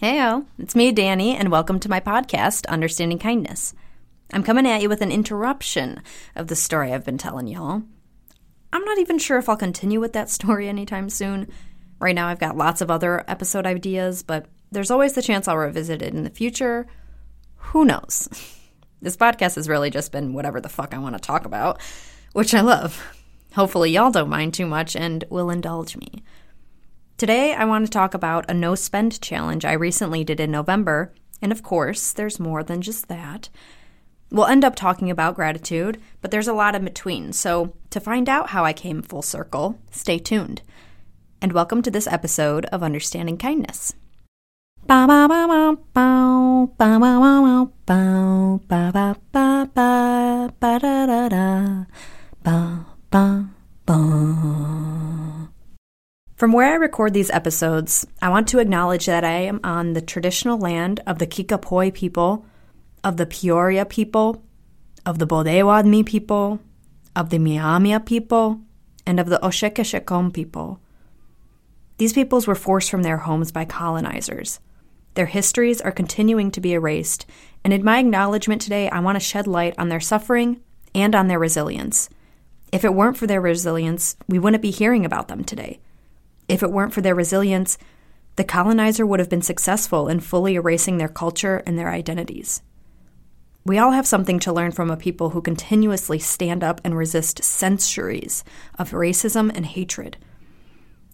Heyo, it's me, Danny, and welcome to my podcast, Understanding Kindness. I'm coming at you with an interruption of the story I've been telling y'all. I'm not even sure if I'll continue with that story anytime soon. Right now, I've got lots of other episode ideas, but there's always the chance I'll revisit it in the future. Who knows? This podcast has really just been whatever the fuck I want to talk about, which I love. Hopefully, y'all don't mind too much and will indulge me. Today, I want to talk about a no spend challenge I recently did in November, and of course, there's more than just that. We'll end up talking about gratitude, but there's a lot in between, so to find out how I came full circle, stay tuned. And welcome to this episode of Understanding Kindness. From where I record these episodes, I want to acknowledge that I am on the traditional land of the Kickapoo people, of the Peoria people, of the Bodewadmi people, of the Myaamia people, and of the Oshekeshekom people. These peoples were forced from their homes by colonizers. Their histories are continuing to be erased, and in my acknowledgement today, I want to shed light on their suffering and on their resilience. If it weren't for their resilience, we wouldn't be hearing about them today. If it weren't for their resilience, the colonizer would have been successful in fully erasing their culture and their identities. We all have something to learn from a people who continuously stand up and resist centuries of racism and hatred.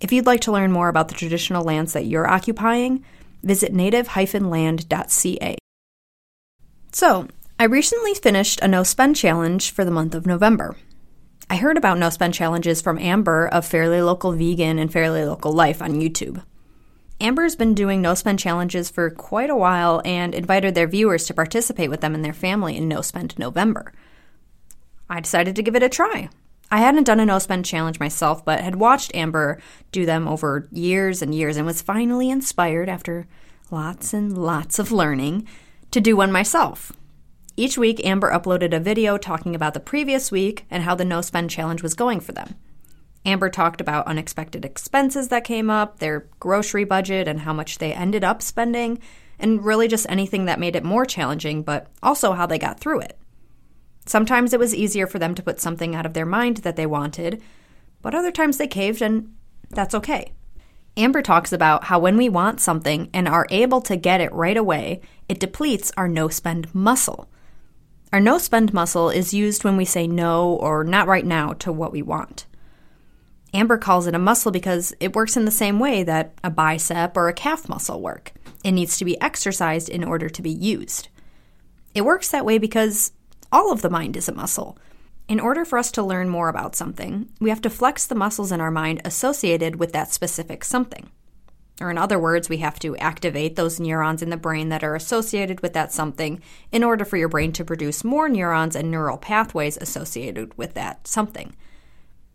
If you'd like to learn more about the traditional lands that you're occupying, visit native-land.ca. So, I recently finished a no spend challenge for the month of November. I heard about no spend challenges from Amber of Fairly Local Vegan and Fairly Local Life on YouTube. Amber's been doing no spend challenges for quite a while and invited their viewers to participate with them and their family in No Spend November. I decided to give it a try. I hadn't done a no spend challenge myself, but had watched Amber do them over years and years and was finally inspired after lots and lots of learning to do one myself. Each week, Amber uploaded a video talking about the previous week and how the no spend challenge was going for them. Amber talked about unexpected expenses that came up, their grocery budget, and how much they ended up spending, and really just anything that made it more challenging, but also how they got through it. Sometimes it was easier for them to put something out of their mind that they wanted, but other times they caved, and that's okay. Amber talks about how when we want something and are able to get it right away, it depletes our no spend muscle. Our no spend muscle is used when we say no or not right now to what we want. Amber calls it a muscle because it works in the same way that a bicep or a calf muscle work. It needs to be exercised in order to be used. It works that way because all of the mind is a muscle. In order for us to learn more about something, we have to flex the muscles in our mind associated with that specific something. Or, in other words, we have to activate those neurons in the brain that are associated with that something in order for your brain to produce more neurons and neural pathways associated with that something.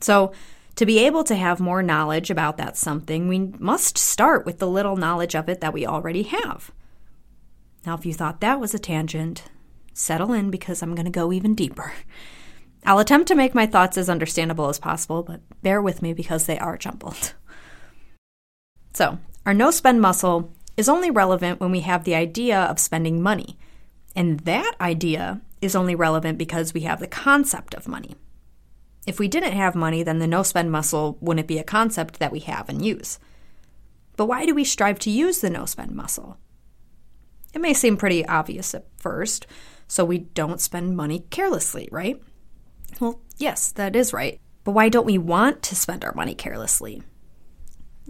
So, to be able to have more knowledge about that something, we must start with the little knowledge of it that we already have. Now, if you thought that was a tangent, settle in because I'm going to go even deeper. I'll attempt to make my thoughts as understandable as possible, but bear with me because they are jumbled. So, our no spend muscle is only relevant when we have the idea of spending money. And that idea is only relevant because we have the concept of money. If we didn't have money, then the no spend muscle wouldn't be a concept that we have and use. But why do we strive to use the no spend muscle? It may seem pretty obvious at first, so we don't spend money carelessly, right? Well, yes, that is right. But why don't we want to spend our money carelessly?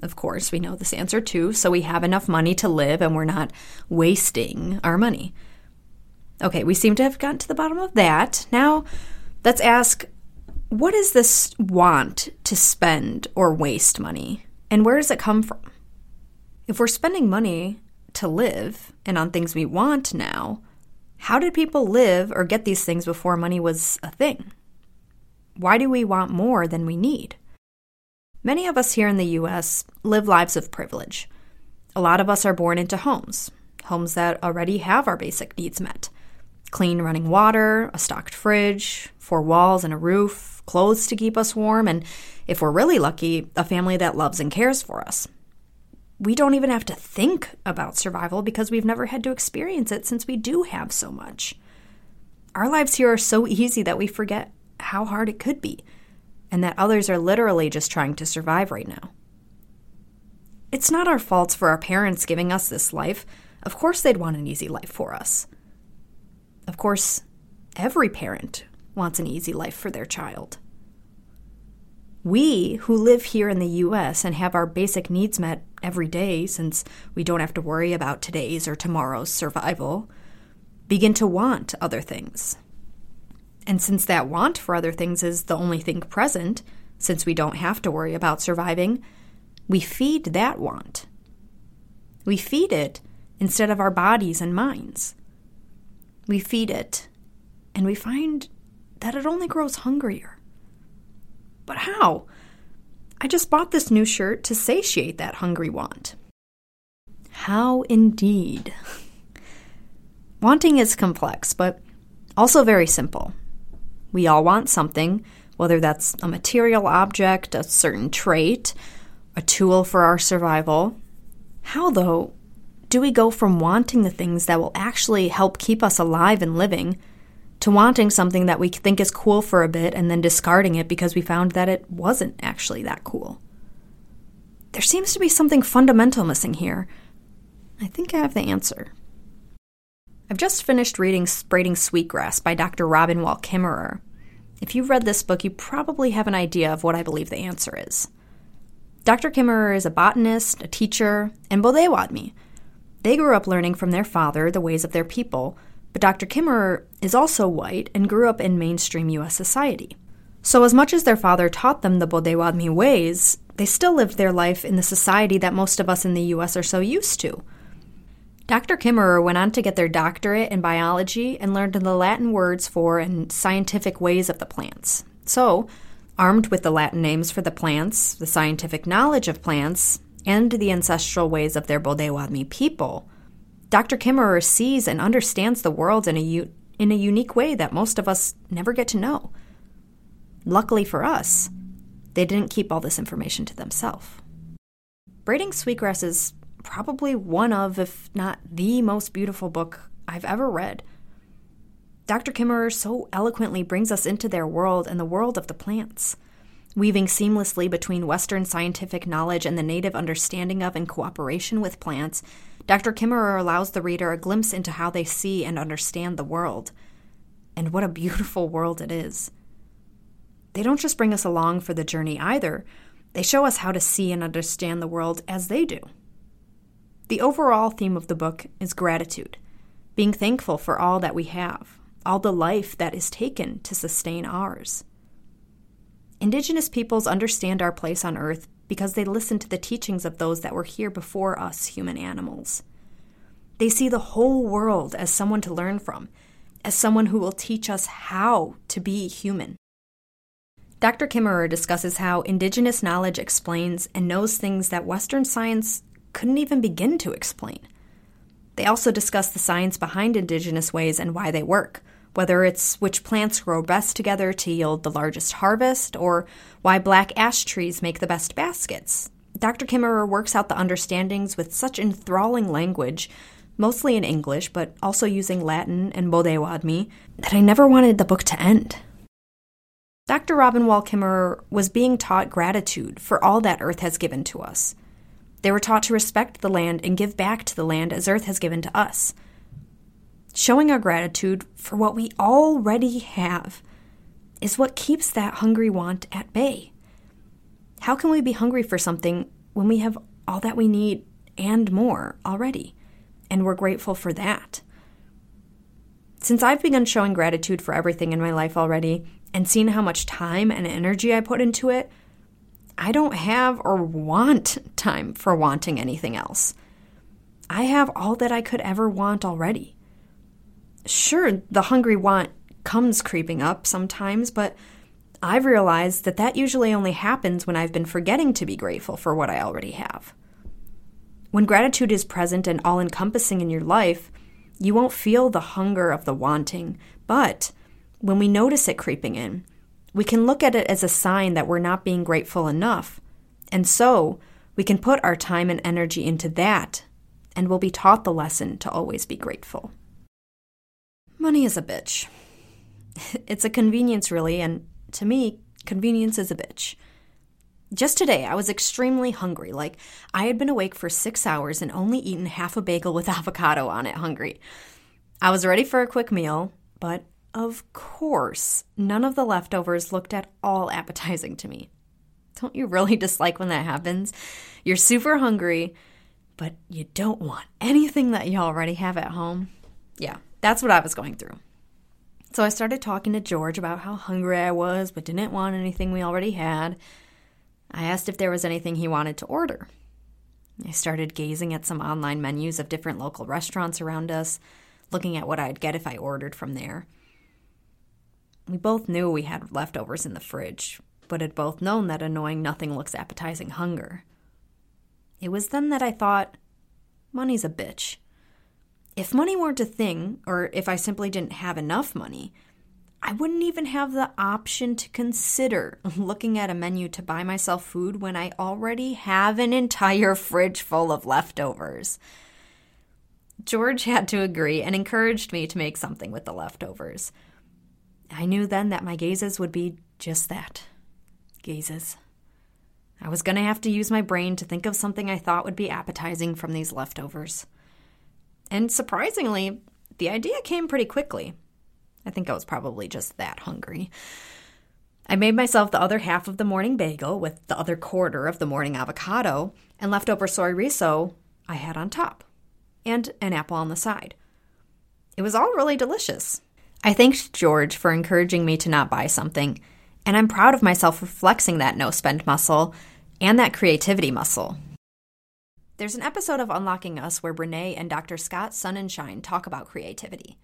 Of course, we know this answer too, so we have enough money to live and we're not wasting our money. Okay, we seem to have gotten to the bottom of that. Now, let's ask what is this want to spend or waste money? And where does it come from? If we're spending money to live and on things we want now, how did people live or get these things before money was a thing? Why do we want more than we need? Many of us here in the US live lives of privilege. A lot of us are born into homes, homes that already have our basic needs met clean running water, a stocked fridge, four walls and a roof, clothes to keep us warm, and if we're really lucky, a family that loves and cares for us. we don't even have to think about survival because we've never had to experience it since we do have so much. Our lives here are so easy that we forget how hard it could be, and that others are literally just trying to survive right now. It's not our fault for our parents giving us this life. Of course, they'd want an easy life for us. Of course, every parent wants an easy life for their child. We, who live here in the US and have our basic needs met every day since we don't have to worry about today's or tomorrow's survival, begin to want other things. And since that want for other things is the only thing present, since we don't have to worry about surviving, we feed that want. We feed it instead of our bodies and minds. We feed it, and we find that it only grows hungrier. But how? I just bought this new shirt to satiate that hungry want. How indeed. Wanting is complex, but also very simple. We all want something, whether that's a material object, a certain trait, a tool for our survival. How, though, do we go from wanting the things that will actually help keep us alive and living to wanting something that we think is cool for a bit and then discarding it because we found that it wasn't actually that cool? There seems to be something fundamental missing here. I think I have the answer. I've just finished reading Braiding Sweetgrass by Dr. Robin Wall Kimmerer. If you've read this book, you probably have an idea of what I believe the answer is. Dr. Kimmerer is a botanist, a teacher, and Bodewadmi. They grew up learning from their father the ways of their people, but Dr. Kimmerer is also white and grew up in mainstream U.S. society. So, as much as their father taught them the Bodewadmi ways, they still lived their life in the society that most of us in the U.S. are so used to. Dr. Kimmerer went on to get their doctorate in biology and learned the Latin words for and scientific ways of the plants. So, Armed with the Latin names for the plants, the scientific knowledge of plants, and the ancestral ways of their Bodewadmi people, Dr. Kimmerer sees and understands the world in a, u- in a unique way that most of us never get to know. Luckily for us, they didn't keep all this information to themselves. Braiding Sweetgrass is probably one of, if not the most beautiful book I've ever read. Dr. Kimmerer so eloquently brings us into their world and the world of the plants. Weaving seamlessly between Western scientific knowledge and the native understanding of and cooperation with plants, Dr. Kimmerer allows the reader a glimpse into how they see and understand the world. And what a beautiful world it is. They don't just bring us along for the journey either, they show us how to see and understand the world as they do. The overall theme of the book is gratitude, being thankful for all that we have all the life that is taken to sustain ours. Indigenous peoples understand our place on earth because they listen to the teachings of those that were here before us human animals. They see the whole world as someone to learn from, as someone who will teach us how to be human. Dr. Kimmerer discusses how indigenous knowledge explains and knows things that Western science couldn't even begin to explain. They also discuss the science behind indigenous ways and why they work, whether it's which plants grow best together to yield the largest harvest, or why black ash trees make the best baskets. Dr. Kimmerer works out the understandings with such enthralling language, mostly in English, but also using Latin and Bodewadmi, that I never wanted the book to end. Dr. Robin Wall Kimmerer was being taught gratitude for all that Earth has given to us. They were taught to respect the land and give back to the land as Earth has given to us showing our gratitude for what we already have is what keeps that hungry want at bay. How can we be hungry for something when we have all that we need and more already? And we're grateful for that. Since I've begun showing gratitude for everything in my life already and seen how much time and energy I put into it, I don't have or want time for wanting anything else. I have all that I could ever want already sure, the hungry want comes creeping up sometimes, but I've realized that that usually only happens when I've been forgetting to be grateful for what I already have. When gratitude is present and all encompassing in your life, you won't feel the hunger of the wanting, but when we notice it creeping in, we can look at it as a sign that we're not being grateful enough, and so We can put our time and energy into that, and we'll be taught the lesson to always be grateful. Money is a bitch. It's a convenience, really, and to me, convenience is a bitch. Just today, I was extremely hungry. Like, I had been awake for six hours and only eaten half a bagel with avocado on it, hungry. I was ready for a quick meal, but of course, none of the leftovers looked at all appetizing to me. Don't you really dislike when that happens? You're super hungry, but you don't want anything that you already have at home. Yeah, that's what I was going through. So I started talking to George about how hungry I was, but didn't want anything we already had. I asked if there was anything he wanted to order. I started gazing at some online menus of different local restaurants around us, looking at what I'd get if I ordered from there. We both knew we had leftovers in the fridge, but had both known that annoying nothing looks appetizing hunger. It was then that I thought, money's a bitch. If money weren't a thing, or if I simply didn't have enough money, I wouldn't even have the option to consider looking at a menu to buy myself food when I already have an entire fridge full of leftovers. George had to agree and encouraged me to make something with the leftovers. I knew then that my gazes would be just that gazes. I was going to have to use my brain to think of something I thought would be appetizing from these leftovers. And surprisingly, the idea came pretty quickly. I think I was probably just that hungry. I made myself the other half of the morning bagel with the other quarter of the morning avocado and leftover soyrizo I had on top, and an apple on the side. It was all really delicious. I thanked George for encouraging me to not buy something, and I'm proud of myself for flexing that no spend muscle and that creativity muscle. There's an episode of Unlocking Us where Brene and Dr. Scott Sonenshein talk about creativity.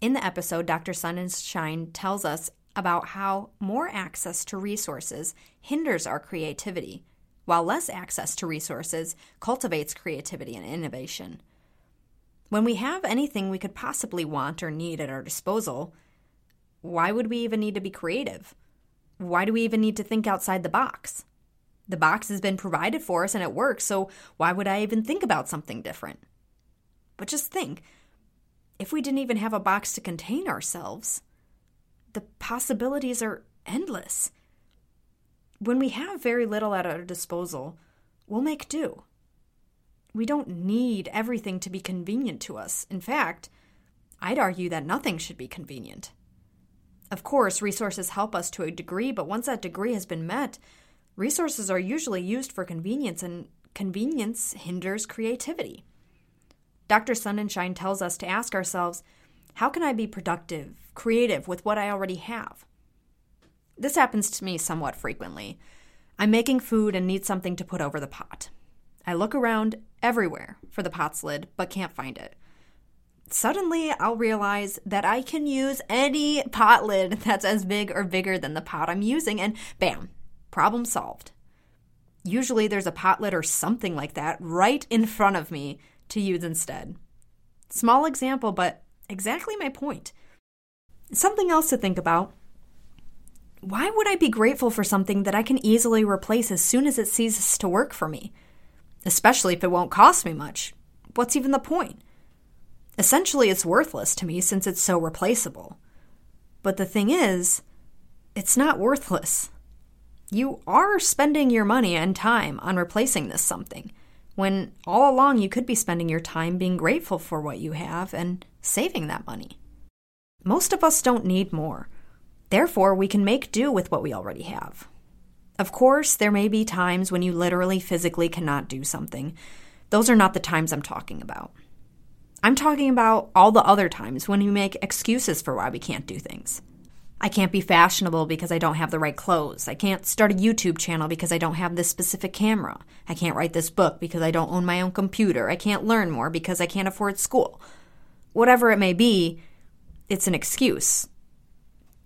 In the episode, Dr. Sonenshein tells us about how more access to resources hinders our creativity, while less access to resources cultivates creativity and innovation. When we have anything we could possibly want or need at our disposal, why would we even need to be creative? Why do we even need to think outside the box? The box has been provided for us and it works, so why would I even think about something different? But just think if we didn't even have a box to contain ourselves, the possibilities are endless. When we have very little at our disposal, we'll make do. We don't need everything to be convenient to us. In fact, I'd argue that nothing should be convenient. Of course, resources help us to a degree, but once that degree has been met, resources are usually used for convenience, and convenience hinders creativity. Dr. Sonenshein tells us to ask ourselves how can I be productive, creative with what I already have? This happens to me somewhat frequently. I'm making food and need something to put over the pot. I look around everywhere for the pot's lid, but can't find it. Suddenly, I'll realize that I can use any pot lid that's as big or bigger than the pot I'm using, and bam, problem solved. Usually, there's a pot lid or something like that right in front of me to use instead. Small example, but exactly my point. Something else to think about. Why would I be grateful for something that I can easily replace as soon as it ceases to work for me? Especially if it won't cost me much. What's even the point? Essentially, it's worthless to me since it's so replaceable. But the thing is, it's not worthless. You are spending your money and time on replacing this something, when all along you could be spending your time being grateful for what you have and saving that money. Most of us don't need more. Therefore, we can make do with what we already have. Of course, there may be times when you literally physically cannot do something. Those are not the times I'm talking about. I'm talking about all the other times when we make excuses for why we can't do things. I can't be fashionable because I don't have the right clothes. I can't start a YouTube channel because I don't have this specific camera. I can't write this book because I don't own my own computer. I can't learn more because I can't afford school. Whatever it may be, it's an excuse.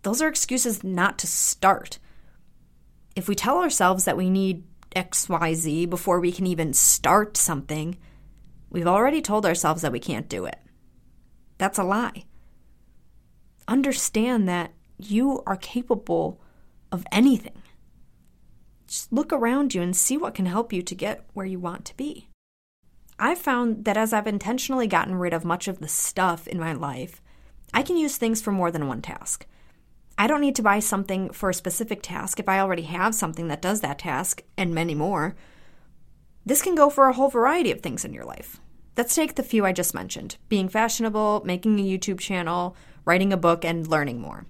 Those are excuses not to start if we tell ourselves that we need XYZ before we can even start something, we've already told ourselves that we can't do it. That's a lie. Understand that you are capable of anything. Just look around you and see what can help you to get where you want to be. I've found that as I've intentionally gotten rid of much of the stuff in my life, I can use things for more than one task. I don't need to buy something for a specific task if I already have something that does that task and many more. This can go for a whole variety of things in your life. Let's take the few I just mentioned being fashionable, making a YouTube channel, writing a book, and learning more.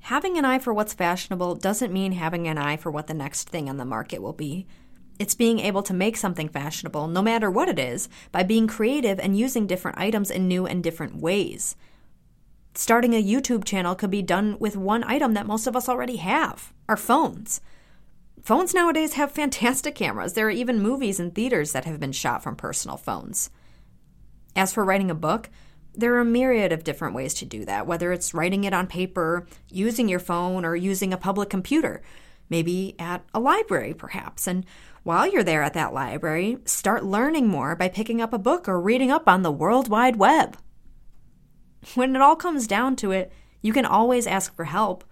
Having an eye for what's fashionable doesn't mean having an eye for what the next thing on the market will be. It's being able to make something fashionable, no matter what it is, by being creative and using different items in new and different ways. Starting a YouTube channel could be done with one item that most of us already have our phones. Phones nowadays have fantastic cameras. There are even movies and theaters that have been shot from personal phones. As for writing a book, there are a myriad of different ways to do that, whether it's writing it on paper, using your phone, or using a public computer, maybe at a library, perhaps. And while you're there at that library, start learning more by picking up a book or reading up on the World Wide Web. When it all comes down to it, you can always ask for help.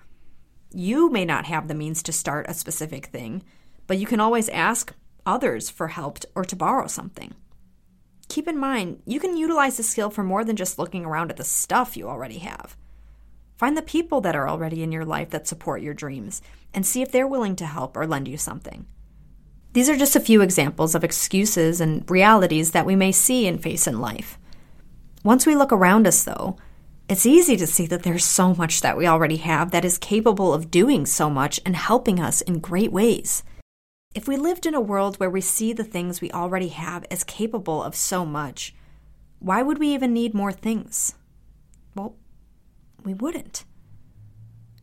You may not have the means to start a specific thing, but you can always ask others for help or to borrow something. Keep in mind, you can utilize this skill for more than just looking around at the stuff you already have. Find the people that are already in your life that support your dreams and see if they're willing to help or lend you something. These are just a few examples of excuses and realities that we may see and face in life. Once we look around us, though, it's easy to see that there's so much that we already have that is capable of doing so much and helping us in great ways. If we lived in a world where we see the things we already have as capable of so much, why would we even need more things? Well, we wouldn't.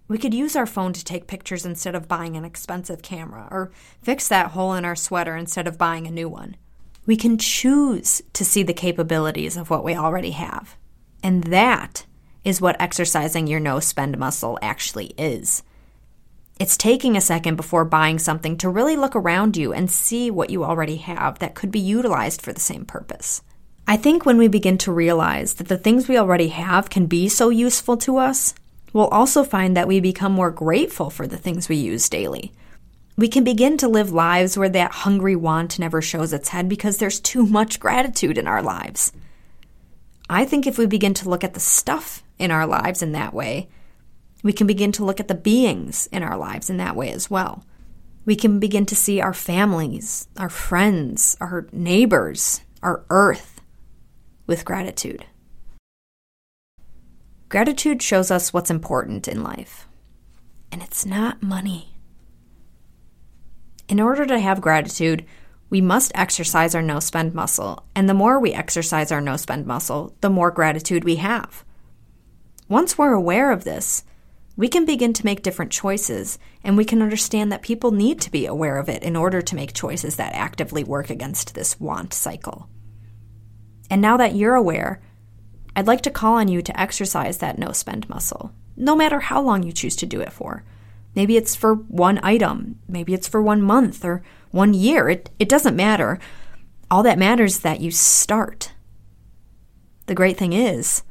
We could use our phone to take pictures instead of buying an expensive camera, or fix that hole in our sweater instead of buying a new one. We can choose to see the capabilities of what we already have. And that is what exercising your no spend muscle actually is. It's taking a second before buying something to really look around you and see what you already have that could be utilized for the same purpose. I think when we begin to realize that the things we already have can be so useful to us, We'll also find that we become more grateful for the things we use daily. We can begin to live lives where that hungry want never shows its head because there's too much gratitude in our lives. I think if we begin to look at the stuff in our lives in that way, we can begin to look at the beings in our lives in that way as well. We can begin to see our families, our friends, our neighbors, our earth with gratitude. Gratitude shows us what's important in life, and it's not money. In order to have gratitude, we must exercise our no spend muscle, and the more we exercise our no spend muscle, the more gratitude we have. Once we're aware of this, we can begin to make different choices, and we can understand that people need to be aware of it in order to make choices that actively work against this want cycle. And now that you're aware, I'd like to call on you to exercise that no spend muscle, no matter how long you choose to do it for. Maybe it's for one item, maybe it's for one month or one year. It, it doesn't matter. All that matters is that you start. The great thing is,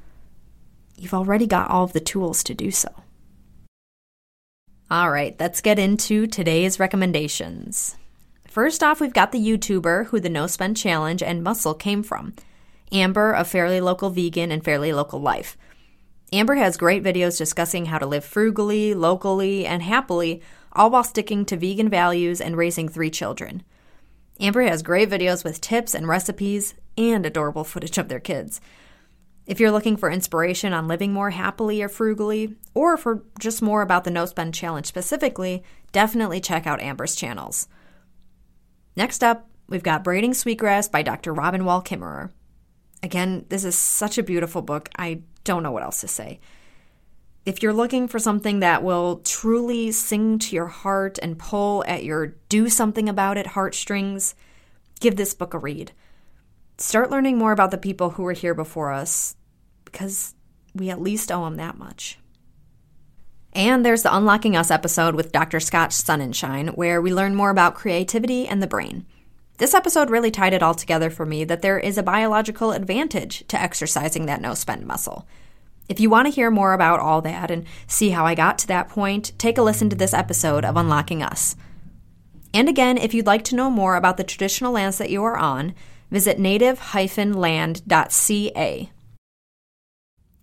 you've already got all of the tools to do so. All right, let's get into today's recommendations. First off, we've got the YouTuber who the No Spend Challenge and Muscle came from. Amber of Fairly Local Vegan and Fairly Local Life. Amber has great videos discussing how to live frugally, locally, and happily, all while sticking to vegan values and raising three children. Amber has great videos with tips and recipes and adorable footage of their kids. If you're looking for inspiration on living more happily or frugally, or for just more about the No Spend Challenge specifically, definitely check out Amber's channels. Next up, we've got Braiding Sweetgrass by Dr. Robin Wall Kimmerer. Again, this is such a beautiful book. I don't know what else to say. If you're looking for something that will truly sing to your heart and pull at your do something about it heartstrings, give this book a read. Start learning more about the people who were here before us because we at least owe them that much. And there's the Unlocking Us episode with Dr. Scott Sonenshein, where we learn more about creativity and the brain. This episode really tied it all together for me that there is a biological advantage to exercising that no spend muscle. If you want to hear more about all that and see how I got to that point, take a listen to this episode of Unlocking Us. And again, if you'd like to know more about the traditional lands that you are on, visit native-land.ca.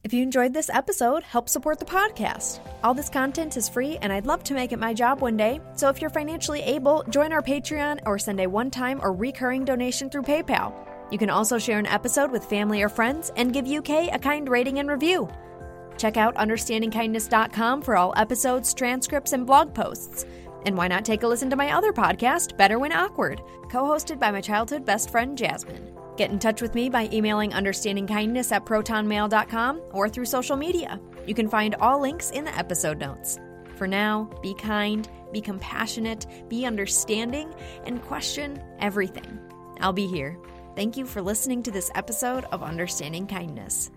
If you enjoyed this episode, help support the podcast. All this content is free, and I'd love to make it my job one day. So if you're financially able, join our Patreon or send a one time or recurring donation through PayPal. You can also share an episode with family or friends and give UK a kind rating and review. Check out understandingkindness.com for all episodes, transcripts, and blog posts. And why not take a listen to my other podcast, Better When Awkward, co hosted by my childhood best friend, Jasmine. Get in touch with me by emailing understandingkindness at protonmail.com or through social media. You can find all links in the episode notes. For now, be kind, be compassionate, be understanding, and question everything. I'll be here. Thank you for listening to this episode of Understanding Kindness.